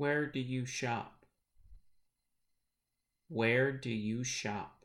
Where do you shop? Where do you shop?